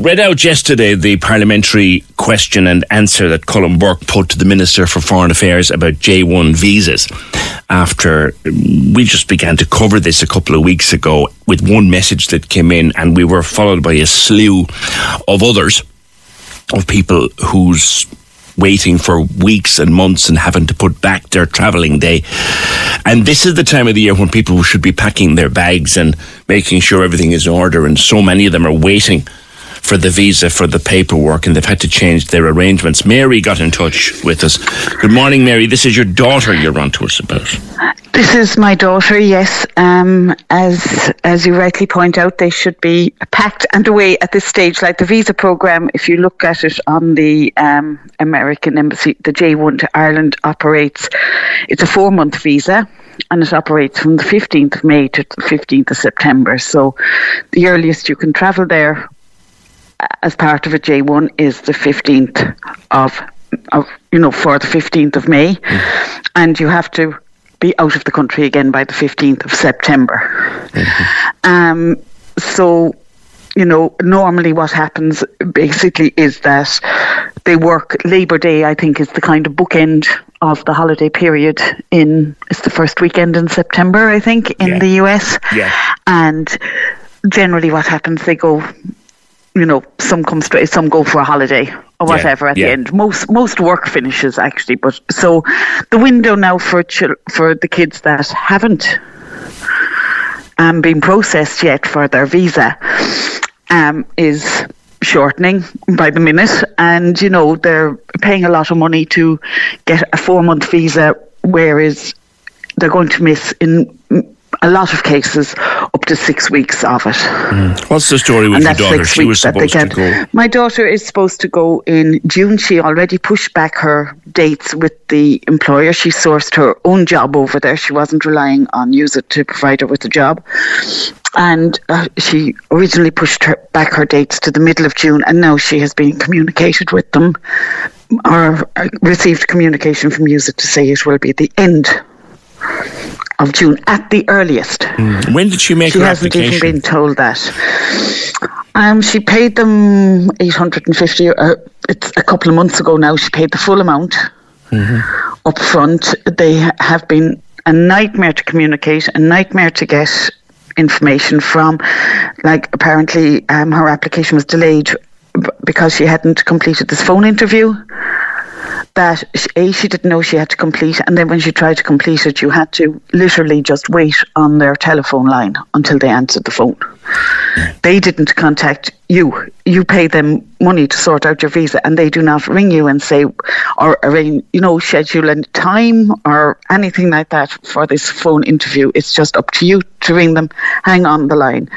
read out yesterday the parliamentary question and answer that Colm Burke put to the Minister for Foreign Affairs about J1 visas after we just began to cover this a couple of weeks ago with one message that came in and we were followed by a slew of others of people whose waiting for weeks and months and having to put back their travelling day. And this is the time of the year when people should be packing their bags and making sure everything is in order. And so many of them are waiting for the visa, for the paperwork, and they've had to change their arrangements. Mary got in touch with us. Good morning, Mary. This is your daughter you're on to us about. This is my daughter. Yes, um, as as you rightly point out, they should be packed and away at this stage. Like the visa program, if you look at it on the um, American embassy, the J one to Ireland operates. It's a four month visa and it operates from the 15th of May to the 15th of September. So the earliest you can travel there as part of a J1 is the 15th of, of you know, for the 15th of May. Mm. And you have to be out of the country again by the 15th of September. Mm-hmm. Um, so, you know, normally what happens basically is that they work Labour Day, I think, is the kind of bookend of the holiday period in, it's the first weekend in September, I think, in yeah. the US. Yeah. And generally what happens, they go you know, some come straight, some go for a holiday or whatever yeah, at yeah. the end. Most most work finishes actually, but so the window now for for the kids that haven't um, been processed yet for their visa um, is shortening by the minute, and you know they're paying a lot of money to get a four month visa, whereas they're going to miss in a lot of cases up to six weeks of it. Mm. What's the story with your daughter? She was supposed to go. My daughter is supposed to go in June. She already pushed back her dates with the employer. She sourced her own job over there. She wasn't relying on USIT to provide her with a job. And uh, she originally pushed her back her dates to the middle of June, and now she has been communicated with them or uh, received communication from USIT to say it will be the end of June at the earliest. Mm. When did she make she her hasn't application? even been told that. Um, she paid them 850, uh, it's a couple of months ago now, she paid the full amount mm-hmm. up front. They have been a nightmare to communicate, a nightmare to get information from. Like, apparently, um, her application was delayed because she hadn't completed this phone interview that a she didn't know she had to complete, and then when she tried to complete it, you had to literally just wait on their telephone line until they answered the phone. They didn't contact you. You pay them money to sort out your visa, and they do not ring you and say or arrange, you know, schedule a time or anything like that for this phone interview. It's just up to you to ring them. Hang on the line.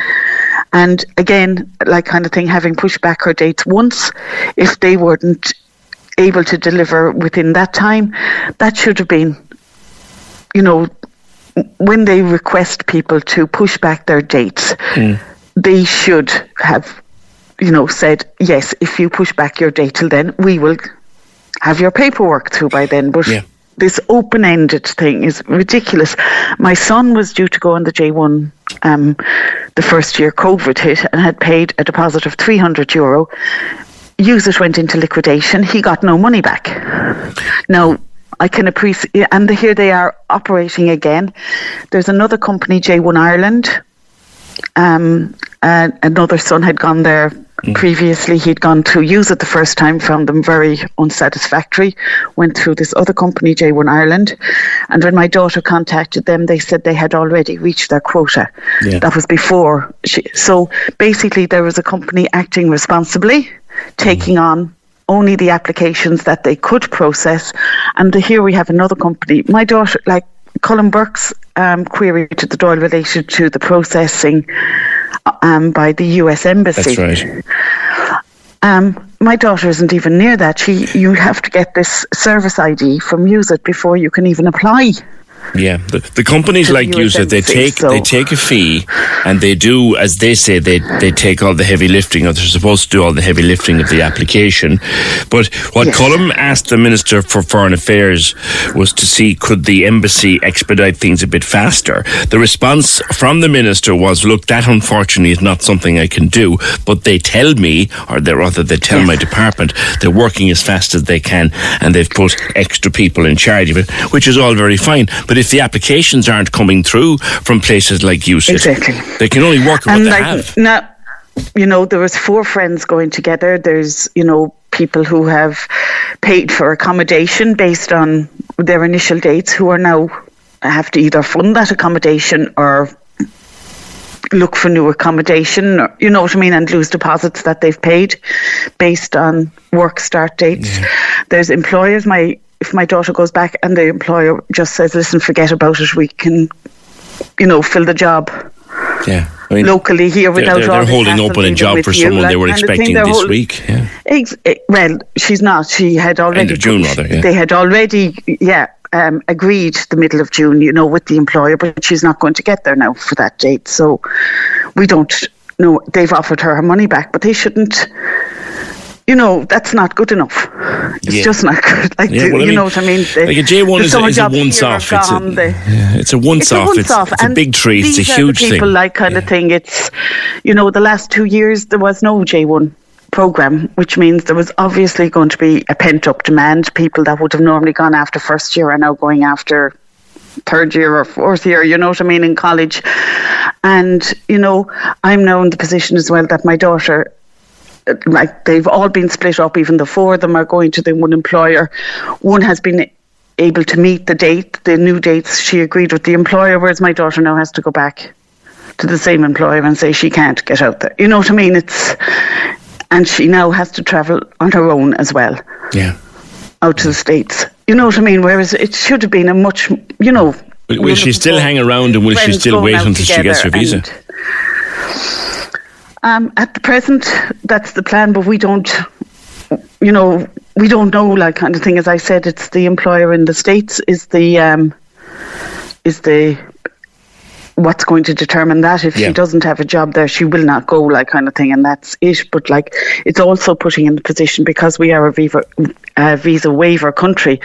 And again, like kind of thing, having pushed back her dates once, if they weren't able to deliver within that time, that should have been, you know, when they request people to push back their dates, mm. they should have, you know, said, yes, if you push back your date till then, we will have your paperwork through by then. But yeah. this open ended thing is ridiculous. My son was due to go on the J1 um, the first year COVID hit and had paid a deposit of 300 euro USIT went into liquidation. He got no money back. Now, I can appreciate, and here they are operating again. There's another company, J1 Ireland, um, uh, another son had gone there Mm. previously. He'd gone to USIT the first time, found them very unsatisfactory, went through this other company, J1 Ireland. And when my daughter contacted them, they said they had already reached their quota. Yeah. That was before. She, so basically, there was a company acting responsibly, taking on only the applications that they could process. And here we have another company. My daughter, like Colm Burke's um, query to the Dáil related to the processing um, by the US Embassy. That's right. Um, my daughter isn't even near that. She, you have to get this service ID from USIT before you can even apply. Yeah, the, the companies like USIT. They take so- they take a fee, and they do as they say. They they take all the heavy lifting, or they're supposed to do all the heavy lifting of the application. But what Yes. Colm asked the Minister for Foreign Affairs was to see could the embassy expedite things a bit faster. The response from the minister was, "Look, that unfortunately is not something I can do, but they tell me, or they rather they tell my department, they're working as fast as they can, and they've put extra people in charge of it, which is all very fine. But if the applications aren't coming through from places like you, Exactly. they can only work with what and they like have. now, you know, there was four friends going together. There's you know people who have paid for accommodation based on their initial dates, who are now have to either fund that accommodation or look for new accommodation, or, you know what I mean, and lose deposits that they've paid based on work start dates. There's employers. My if my daughter goes back and the employer just says, "Listen, forget about it. We can, you know, fill the job." Yeah, I mean, locally here without they're, they're holding open a job for you, someone they were kind of thing. expecting They're this holding- week. Yeah. Ex- eh, well, she's not. She had already of June, rather, yeah. They had already, yeah, um, agreed the middle of June. You know, with the employer, but she's not going to get there now for that date. So we don't know. They've offered her her money back, but they shouldn't. You know, that's not good enough. It's Yeah. just not good. Like, Yeah, well, I you mean, know what I mean? The- like a J1 is a, is a once off. It's a, yeah, it's a once it's a off. It's, off. it's a big treat. It's a these are huge people thing. like kind of thing. It's, you know, the last two years there was no J1 program, which means there was obviously going to be a pent up demand. People that would have normally gone after first year are now going after third year or fourth year, you know what I mean, in college. And, you know, I'm now in the position as well that my daughter like they've all been split up, even the four of them are going to the one employer. One has been able to meet the date, the new dates she agreed with the employer, whereas my daughter now has to go back to the same employer and say she can't get out there. You know what I mean? It's and she now has to travel on her own as well Yeah. out to the states. You know what I mean? Whereas it should have been a much, you know. Will, will she still hang around and will she still wait until she gets her visa? and- Um, at the present, that's the plan, but we don't, you know, we don't know, like kind of thing. As I said, it's the employer in the states is the um, is the what's going to determine that. If Yeah. she doesn't have a job there, she will not go, like kind of thing, and that's it. But like, it's also putting in the position because we are a visa, a visa waiver country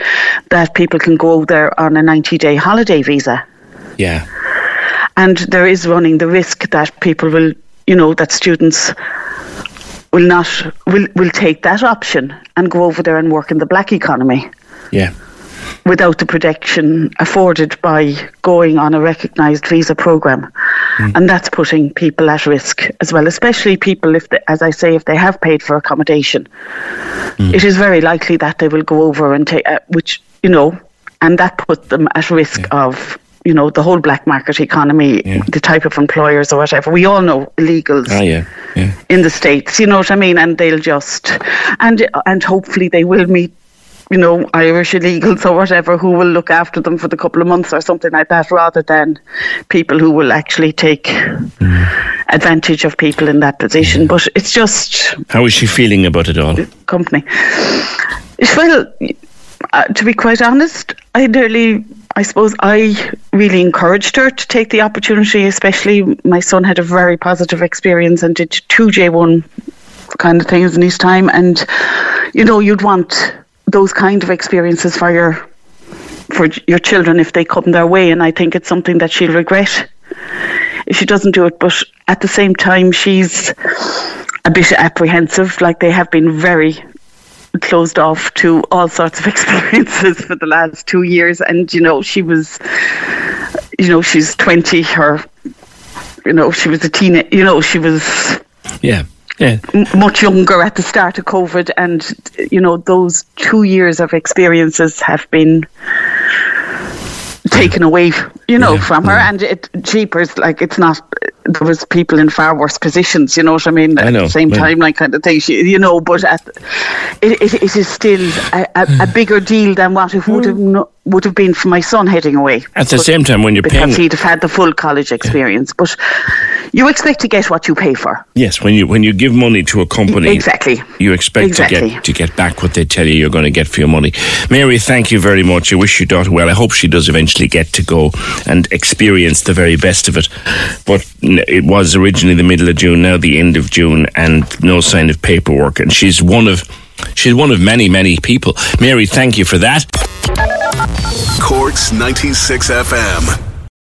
that people can go there on a ninety day holiday visa Yeah. and there is running the risk that people will, you know, that students will not will will take that option and go over there and work in the black economy. Yeah. without the protection afforded by going on a recognised visa program, and that's putting people at risk as well, especially people if, they, as I say, if they have paid for accommodation, it is very likely that they will go over and take, uh, which you know, and that puts them at risk of. You know the whole black market economy, Yeah. the type of employers or whatever. We all know illegals Ah, yeah. Yeah. in the states. You know what I mean? And they'll just and and hopefully they will meet. You know, Irish illegals or whatever who will look after them for the couple of months or something like that, rather than people who will actually take advantage of people in that position. But it's just How is she feeling about it all? company. Well, uh, to be quite honest, I nearly, I suppose, I really encouraged her to take the opportunity. Especially, my son had a very positive experience and did two J1 kind of things in his time, and you know, you'd want those kind of experiences for your for your children if they come their way, and I think it's something that she'll regret if she doesn't do it. But at the same time, she's a bit apprehensive. Like they have been very closed off to all sorts of experiences for the last two years. And, you know, she was, you know, she's 20. Her you know, she was a teen. You know, she was Yeah. Yeah. much younger at the start of COVID, and you know, those two years of experiences have been taken away, you know, Yeah, from her. yeah. And it jeepers, like it's not. There was people in far worse positions, you know what I mean. I At know, the same yeah. time, like kind of thing, she, you know. But at, it, it, it is still a, a, a bigger deal than what it would have mm. no, would have been for my son heading away. At the But- same time, when you're because paying, he'd have had the full college experience. But you expect to get what you pay for. yes, when you when you give money to a company, Exactly. you expect to get to get back what they tell you you're going to get for your money. Mary, thank you very much. I wish your daughter well. I hope she does eventually get to go and experience the very best of it. But it was originally the middle of June, now the end of June, and no sign of paperwork. And she's one of she's one of many many people. Mary, thank you for that. Corks 96 FM.